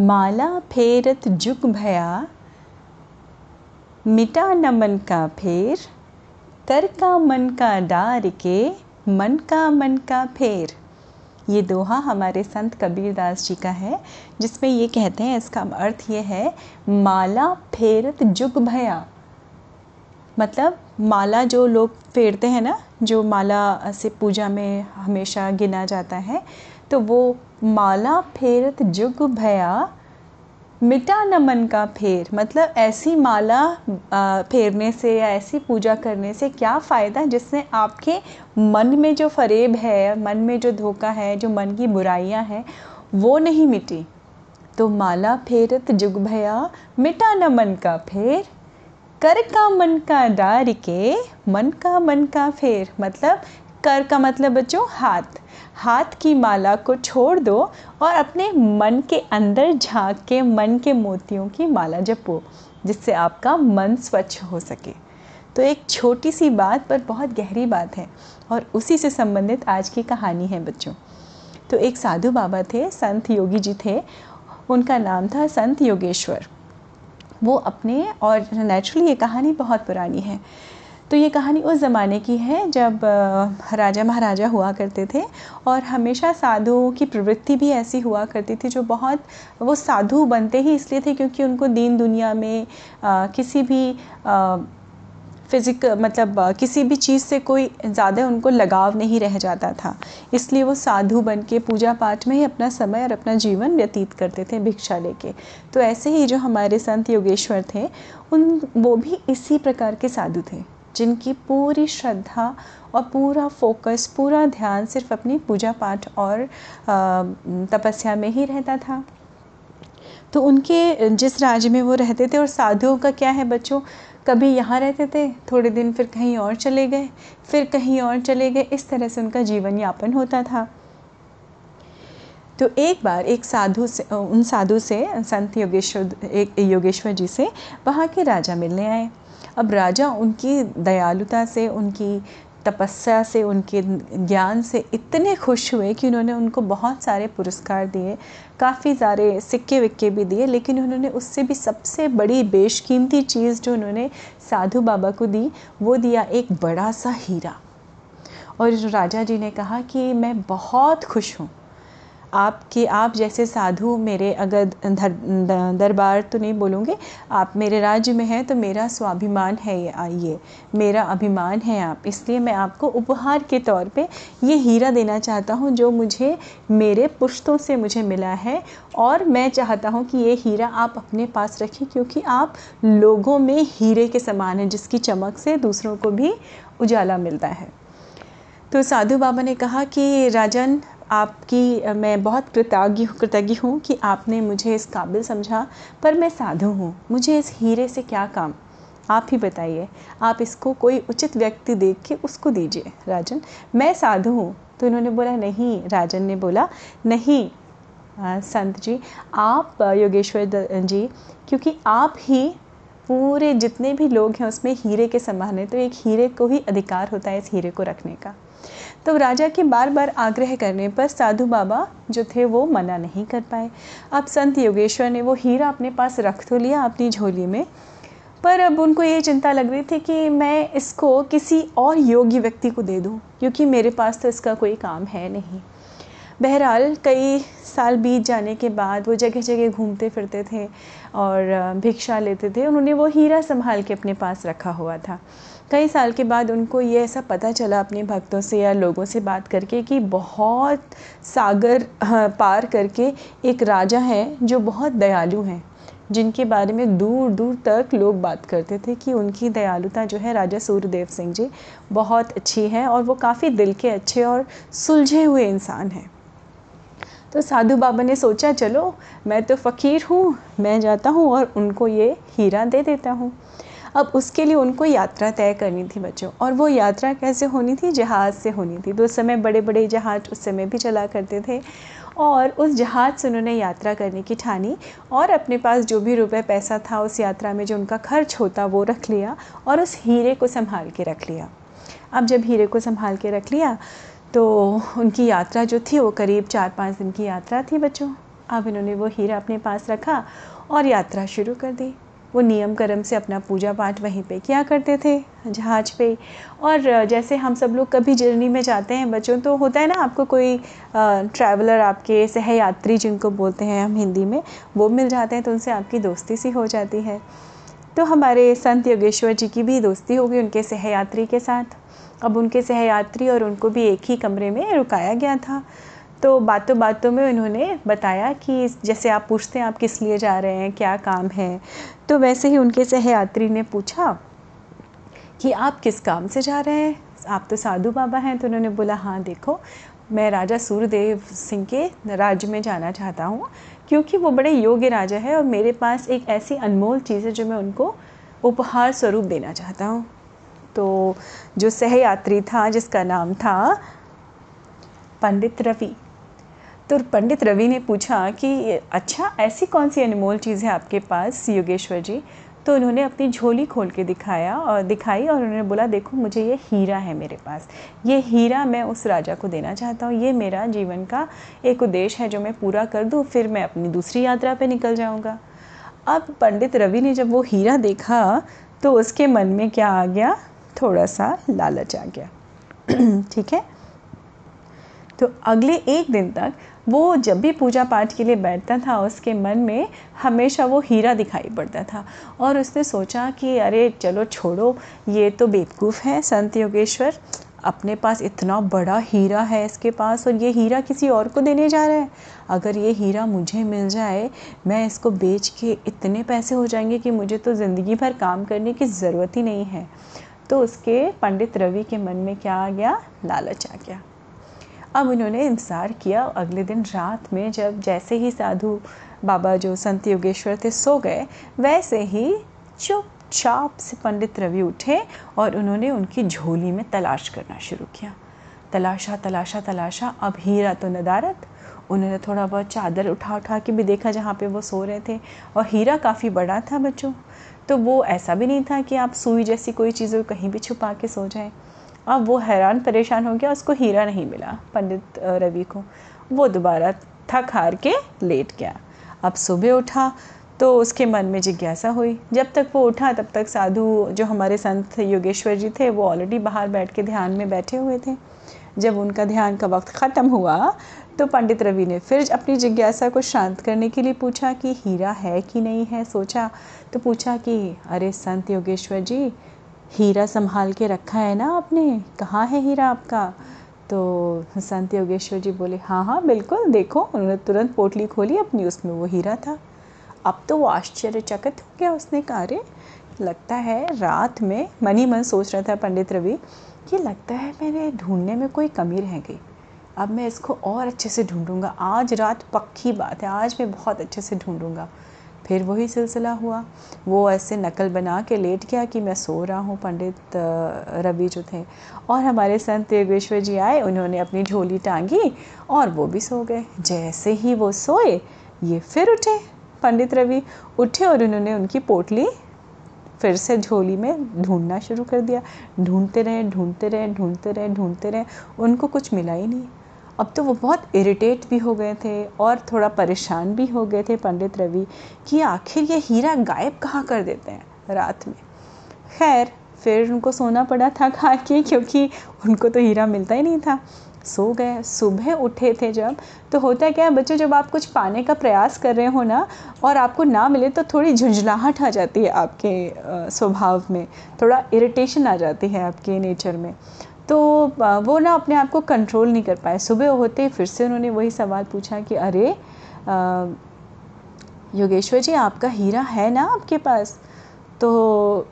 माला फेरत जुग भया, मिटा न मन का फेर कर का मन का डार के, मन का मन का फेर। ये दोहा हमारे संत कबीरदास जी का है, जिसमें ये कहते हैं, इसका अर्थ ये है, माला फेरत जुग भया। मतलब माला जो लोग फेरते हैं ना, जो माला से पूजा में हमेशा गिना जाता है तो वो माला फेरत जुग भया, मिटा न मन का फेर। मतलब ऐसी माला फेरने से या ऐसी पूजा करने से क्या फ़ायदा जिससे आपके मन में जो फरेब है, मन में जो धोखा है, जो मन की बुराइयाँ हैं, वो नहीं मिटी? तो माला फेरत जुग भया, मिटा न मन का फेर। कर का मन का डार के, मन का मन का फेर। मतलब कर का मतलब बच्चों, हाथ। हाथ की माला को छोड़ दो और अपने मन के अंदर झाँक के मन के मोतियों की माला जपो, जिससे आपका मन स्वच्छ हो सके। तो एक छोटी सी बात पर बहुत गहरी बात है और उसी से संबंधित आज की कहानी है बच्चों। तो एक साधु बाबा थे, संत योगी जी थे। उनका नाम था संत योगेश्वर। वो अपने और नेचुरली ये कहानी बहुत पुरानी है। तो ये कहानी उस ज़माने की है जब राजा महाराजा हुआ करते थे और हमेशा साधुओं की प्रवृत्ति भी ऐसी हुआ करती थी जो बहुत वो साधु बनते ही इसलिए थे क्योंकि उनको दीन दुनिया में आ, किसी भी आ, फिज़िक मतलब किसी भी चीज़ से कोई ज़्यादा उनको लगाव नहीं रह जाता था। इसलिए वो साधु बन के पूजा पाठ में ही अपना समय और अपना जीवन व्यतीत करते थे भिक्षा लेके। तो ऐसे ही जो हमारे संत योगेश्वर थे उन वो भी इसी प्रकार के साधु थे। जिनकी पूरी श्रद्धा और पूरा फोकस, पूरा ध्यान सिर्फ़ अपनी पूजा पाठ और तपस्या में ही रहता था। तो उनके, जिस राज्य में वो रहते थे और साधुओं का क्या है बच्चों, कभी यहाँ रहते थे, थोड़े दिन फिर कहीं और चले गए, फिर कहीं और चले गए, इस तरह से उनका जीवन यापन होता था। तो एक बार एक साधु से, उन साधु से, संत योगेश्वर, एक योगेश्वर जी से वहाँ के राजा मिलने आए। अब राजा उनकी दयालुता से, उनकी तपस्या से, उनके ज्ञान से इतने खुश हुए कि उन्होंने उनको बहुत सारे पुरस्कार दिए, काफ़ी सारे सिक्के विक्के भी दिए, लेकिन उन्होंने उससे भी सबसे बड़ी बेशकीमती चीज़ जो उन्होंने साधु बाबा को दी, वो दिया एक बड़ा सा हीरा। और राजा जी ने कहा कि मैं बहुत खुश हूँ। आपके आप जैसे साधु मेरे अगर दर, दरबार तो नहीं बोलूँगे आप मेरे राज्य में हैं तो मेरा स्वाभिमान है ये आइए मेरा अभिमान है आप। इसलिए मैं आपको उपहार के तौर पे ये हीरा देना चाहता हूँ जो मुझे मेरे पुश्तों से मुझे मिला है। और मैं चाहता हूँ कि ये हीरा आप अपने पास रखें क्योंकि आप लोगों में हीरे के समान हैं जिसकी चमक से दूसरों को भी उजाला मिलता है। तो साधु बाबा ने कहा कि राजन आपकी मैं बहुत कृतज्ञ कृतज्ञ हूँ कि आपने मुझे इस काबिल समझा पर मैं साधु हूँ। मुझे इस हीरे से क्या काम? आप ही बताइए। आप इसको कोई उचित व्यक्ति देख के उसको दीजिए। राजन मैं साधु हूँ। तो इन्होंने बोला नहीं। राजन ने बोला नहीं आ, संत जी आप योगेश्वर जी क्योंकि आप ही पूरे जितने भी लोग हैं उसमें हीरे के समान है तो एक हीरे को ही अधिकार होता है इस हीरे को रखने का। तो राजा के बार बार आग्रह करने पर साधु बाबा जो थे वो मना नहीं कर पाए। अब संत योगेश्वर ने वो हीरा अपने पास रख तो लिया अपनी झोली में, पर अब उनको ये चिंता लग रही थी कि मैं इसको किसी और योग्य व्यक्ति को दे दूँ, क्योंकि मेरे पास तो इसका कोई काम है नहीं। बहरहाल, कई साल बीत जाने के बाद वो जगह जगह घूमते फिरते थे और भिक्षा लेते थे। उन्होंने वो हीरा संभाल के अपने पास रखा हुआ था। कई साल के बाद उनको ये ऐसा पता चला अपने भक्तों से या लोगों से बात करके कि बहुत सागर पार करके एक राजा है जो बहुत दयालु हैं, जिनके बारे में दूर दूर तक लोग बात करते थे कि उनकी दयालुता जो है राजा सूर्यदेव सिंह जी बहुत अच्छी है और वो काफ़ी दिल के अच्छे और सुलझे हुए इंसान हैं। तो साधु बाबा ने सोचा, चलो, मैं तो फ़कीर हूँ, मैं जाता हूँ और उनको ये हीरा दे देता हूँ। अब उसके लिए उनको यात्रा तय करनी थी बच्चों, और वो यात्रा कैसे होनी थी? जहाज़ से होनी थी। तो उस समय बड़े बड़े जहाज़ उस समय भी चला करते थे, और उस जहाज़ से उन्होंने यात्रा करने की ठानी, और अपने पास जो भी रुपए पैसा था, उस यात्रा में जो उनका खर्च होता, वो रख लिया, और उस हीरे को संभाल के रख लिया। अब जब हीरे को संभाल के रख लिया तो उनकी यात्रा जो थी, वो करीब चार पाँच दिन की यात्रा थी बच्चों। अब इन्होंने वो हीरा अपने पास रखा और यात्रा शुरू कर दी। वो नियम कर्म से अपना पूजा पाठ वहीं पे किया करते थे, जहाज़ पे। और जैसे हम सब लोग कभी जर्नी में जाते हैं बच्चों तो होता है ना, आपको कोई ट्रैवलर आपके सहयात्री जिनको बोलते हैं हम हिंदी में, वो मिल जाते हैं तो उनसे आपकी दोस्ती सी हो जाती है। तो हमारे संत योगेश्वर जी की भी दोस्ती होगी उनके सहयात्री के साथ। अब उनके सहयात्री और उनको भी एक ही कमरे में रुकाया गया था। तो बातों बातों में उन्होंने बताया कि जैसे आप पूछते हैं, आप किस लिए जा रहे हैं, क्या काम है? तो वैसे ही उनके सहयात्री ने पूछा कि आप किस काम से जा रहे हैं? आप तो साधु बाबा हैं। तो उन्होंने बोला हाँ देखो, मैं राजा सूर्यदेव सिंह के राज्य में जाना चाहता हूँ, क्योंकि वो बड़े योग्य राजा है और मेरे पास एक ऐसी अनमोल चीज़ है जो मैं उनको उपहार स्वरूप देना चाहता हूँ। तो जो सहयात्री था, जिसका नाम था पंडित रवि। तो पंडित रवि ने पूछा कि अच्छा ऐसी कौन सी अनमोल चीज़ है आपके पास, योगेश्वर जी? तो उन्होंने अपनी झोली खोल के दिखाया और दिखाई और उन्होंने बोला, देखो, मुझे ये हीरा है मेरे पास। ये हीरा मैं उस राजा को देना चाहता हूँ। ये मेरा जीवन का एक उद्देश्य है जो मैं पूरा कर दूँ, फिर मैं अपनी दूसरी यात्रा पे निकल जाऊँगा। अब पंडित रवि ने जब वो हीरा देखा तो उसके मन में क्या आ गया? थोड़ा सा लालच आ गया। ठीक है? तो अगले एक दिन तक वो जब भी पूजा पाठ के लिए बैठता था, उसके मन में हमेशा वो हीरा दिखाई पड़ता था और उसने सोचा कि, अरे, चलो छोड़ो, ये तो बेवकूफ़ है, संत योगेश्वर। अपने पास इतना बड़ा हीरा है इसके पास और ये हीरा किसी और को देने जा रहा है। अगर ये हीरा मुझे मिल जाए, मैं इसको बेच के इतने पैसे हो जाएँगे कि मुझे तो ज़िंदगी भर काम करने की ज़रूरत ही नहीं है। तो उसके पंडित रवि के मन में क्या आ गया? लालच आ गया। अब उन्होंने इंतज़ार किया। अगले दिन रात में जब जैसे ही साधु बाबा जो संत योगेश्वर थे सो गए, वैसे ही चुपचाप से पंडित रवि उठे और उन्होंने उनकी झोली में तलाश करना शुरू किया। तलाशा तलाशा तलाशा। अब हीरा तो नदारत उन्होंने थोड़ा बहुत चादर उठा उठा के भी देखा जहाँ पे वो सो रहे थे। और हीरा काफ़ी बड़ा था बच्चों। तो वो ऐसा भी नहीं था कि आप सुई जैसी कोई चीज़ कहीं भी छुपा के सो जाएँ। अब वो हैरान परेशान हो गया, उसको हीरा नहीं मिला, पंडित रवि को। वो दोबारा थक हार के लेट गया। अब सुबह उठा तो उसके मन में जिज्ञासा हुई। जब तक वो उठा, तब तक साधु जो हमारे संत योगेश्वर जी थे, वो ऑलरेडी बाहर बैठ के ध्यान में बैठे हुए थे। जब उनका ध्यान का वक्त ख़त्म हुआ तो पंडित रवि ने फिर अपनी जिज्ञासा को शांत करने के लिए पूछा कि हीरा है कि नहीं है? सोचा तो पूछा कि, अरे, संत योगेश्वर जी, हीरा संभाल के रखा है ना आपने? कहाँ है हीरा आपका? तो संत योगेश्वर जी बोले हाँ हाँ बिल्कुल, देखो, उन्होंने तुरंत पोटली खोली, अपनी उसमें वो हीरा था। अब तो वो आश्चर्यचकित हो गया उसने कहा अरे लगता है रात में, मन ही मन सोच रहा था पंडित रवि, कि लगता है मेरे ढूँढने में कोई कमी रह गई। अब मैं इसको और अच्छे से ढूंढूँगा। आज रात पक्की बात है, आज मैं बहुत अच्छे से ढूंढूँगा। फिर वही सिलसिला हुआ। वो ऐसे नकल बना के लेट गया कि मैं सो रहा हूँ, पंडित रवि जो थे। और हमारे संत योगेश्वर जी आए, उन्होंने अपनी झोली टांगी और वो भी सो गए। जैसे ही वो सोए, ये फिर उठे, पंडित रवि उठे और उन्होंने उनकी पोटली फिर से झोली में ढूंढना शुरू कर दिया। ढूंढते रहे ढूंढते रहे ढूंढते रहे ढूंढते रहे। उनको कुछ मिला ही नहीं। अब तो वो बहुत इरिटेट भी हो गए थे और थोड़ा परेशान भी हो गए थे पंडित रवि कि आखिर ये हीरा गायब कहाँ कर देते हैं रात में। खैर, फिर उनको सोना पड़ा था खा के क्योंकि उनको तो हीरा मिलता ही नहीं था। सो गए, सुबह उठे थे जब तो होता क्या है बच्चों, जब आप कुछ पाने का प्रयास कर रहे हो ना और आपको ना मिले तो थोड़ी झुंझलाहट आ जाती है आपके स्वभाव में, थोड़ा इरिटेशन आ जाती है आपके नेचर में। तो वो ना अपने आप को कंट्रोल नहीं कर पाए। सुबह होते ही फिर से उन्होंने वही सवाल पूछा कि, अरे योगेश्वर जी, आपका हीरा है ना आपके पास? तो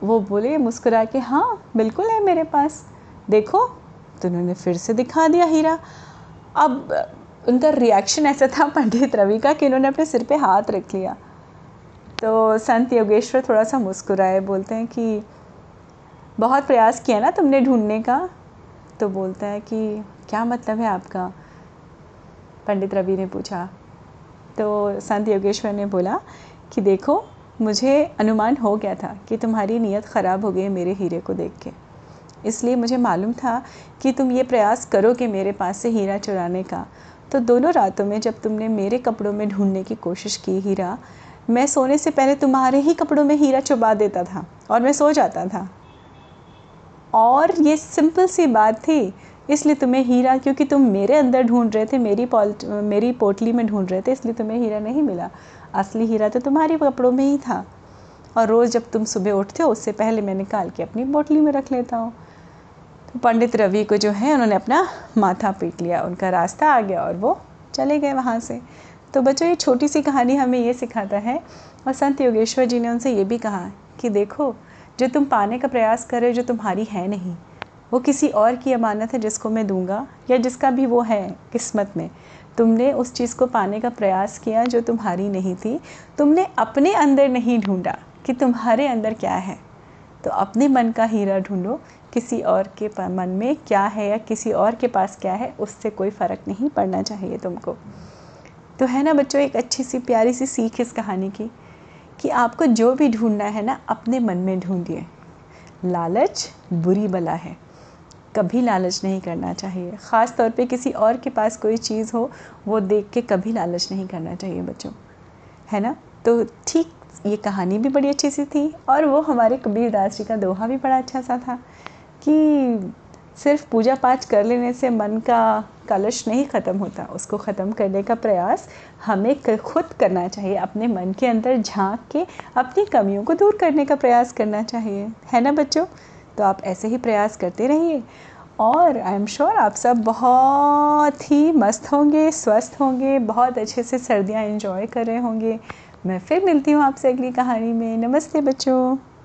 वो बोले, मुस्कुरा के हाँ बिल्कुल है मेरे पास। देखो। तो उन्होंने फिर से दिखा दिया हीरा। अब उनका रिएक्शन ऐसा था पंडित रवि का कि उन्होंने अपने सिर पे हाथ रख लिया। तो संत योगेश्वर थोड़ा सा मुस्कुराए, बोलते हैं कि, बहुत प्रयास किया ना तुमने ढूँढने का। तो बोलता है कि क्या मतलब है आपका? पंडित रवि ने पूछा। तो संत योगेश्वर ने बोला कि देखो, मुझे अनुमान हो गया था कि तुम्हारी नीयत ख़राब हो गई मेरे हीरे को देख के। इसलिए मुझे मालूम था कि तुम ये प्रयास करोगे मेरे पास से हीरा चुराने का। तो दोनों रातों में जब तुमने मेरे कपड़ों में ढूँढने की कोशिश की हीरा, मैं सोने से पहले तुम्हारे ही कपड़ों में हीरा चुबा देता था और मैं सो जाता था। और ये सिंपल सी बात थी, इसलिए तुम्हें हीरा, क्योंकि तुम मेरे अंदर ढूंढ रहे थे, मेरी पॉल्ट मेरी पोटली में ढूंढ रहे थे, इसलिए तुम्हें हीरा नहीं मिला। असली हीरा तो तुम्हारे कपड़ों में ही था। और रोज़ जब तुम सुबह उठते हो, उससे पहले मैं निकाल के अपनी पोटली में रख लेता हूँ। तो पंडित रवि को जो है, उन्होंने अपना माथा पीट लिया, उनका रास्ता आ गया और वो चले गए वहाँ से। तो बच्चों, ये छोटी सी कहानी हमें ये सिखाता है, और संत योगेश्वर जी ने उनसे ये भी कहा कि देखो जो तुम पाने का प्रयास कर रहे हो, जो तुम्हारी है नहीं, वो किसी और की अमानत है जिसको मैं दूँगा, या जिसका भी वो है किस्मत में। तुमने उस चीज़ को पाने का प्रयास किया जो तुम्हारी नहीं थी। तुमने अपने अंदर नहीं ढूंढा कि तुम्हारे अंदर क्या है। तो अपने मन का हीरा ढूंढो, किसी और के मन में क्या है या किसी और के पास क्या है, उससे कोई फ़र्क नहीं पड़ना चाहिए तुमको। तो है ना बच्चों, एक अच्छी सी, प्यारी सी सीख इस कहानी की। कि आपको जो भी ढूंढना है ना, अपने मन में ढूंढिए। लालच बुरी बला है। कभी लालच नहीं करना चाहिए। ख़ास तौर पे किसी और के पास कोई चीज़ हो, वो देख के कभी लालच नहीं करना चाहिए बच्चों। है ना? तो ठीक, ये कहानी भी बड़ी अच्छी सी थी और वो हमारे कबीर दास जी का दोहा भी बड़ा अच्छा सा था कि सिर्फ़ पूजा पाठ कर लेने से मन का कलश नहीं ख़त्म होता, उसको ख़त्म करने का प्रयास हमें खुद करना चाहिए, अपने मन के अंदर झाँक के अपनी कमियों को दूर करने का प्रयास करना चाहिए। है ना बच्चों? तो आप ऐसे ही प्रयास करते रहिए। और आई एम श्योर आप सब बहुत ही मस्त होंगे, स्वस्थ होंगे, बहुत अच्छे से सर्दियाँ इन्जॉय कर रहे होंगे। मैं फिर मिलती हूँ आपसे अगली कहानी में। नमस्ते बच्चों।